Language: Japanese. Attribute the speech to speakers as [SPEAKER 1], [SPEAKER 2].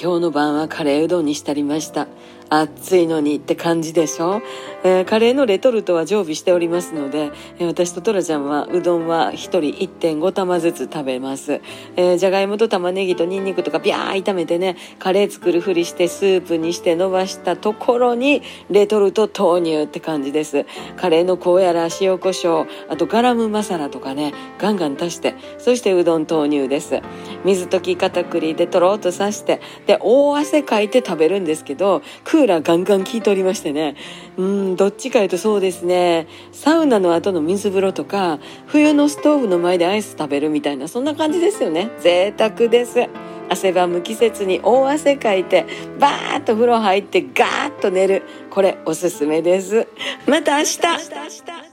[SPEAKER 1] 今日の晩はカレーうどんにしてありました。暑いのにって感じでしょ、えー、カレーのレトルトは常備しておりますので、えー、私とトラちゃんはうどんは1人1.5玉ずつ食べます、えー、じゃがいもと玉ねぎとニンニクとかビャー炒めてねカレー作るふりしてスープにして伸ばしたところにレトルト投入って感じです。カレーの香やら塩コショウあとガラムマサラとかねガンガン足してそしてうどん投入です。水溶き片栗でとろっとさしてで大汗かいて食べるんですけどクーラーガンガン効いておりましてね。うんどっちかいうとそうですね。サウナの後の水風呂とか冬のストーブの前でアイス食べるみたいなそんな感じですよね。贅沢です。汗ばむ季節に大汗かいてバーッと風呂入ってガーッと寝る。これおすすめです。また明日。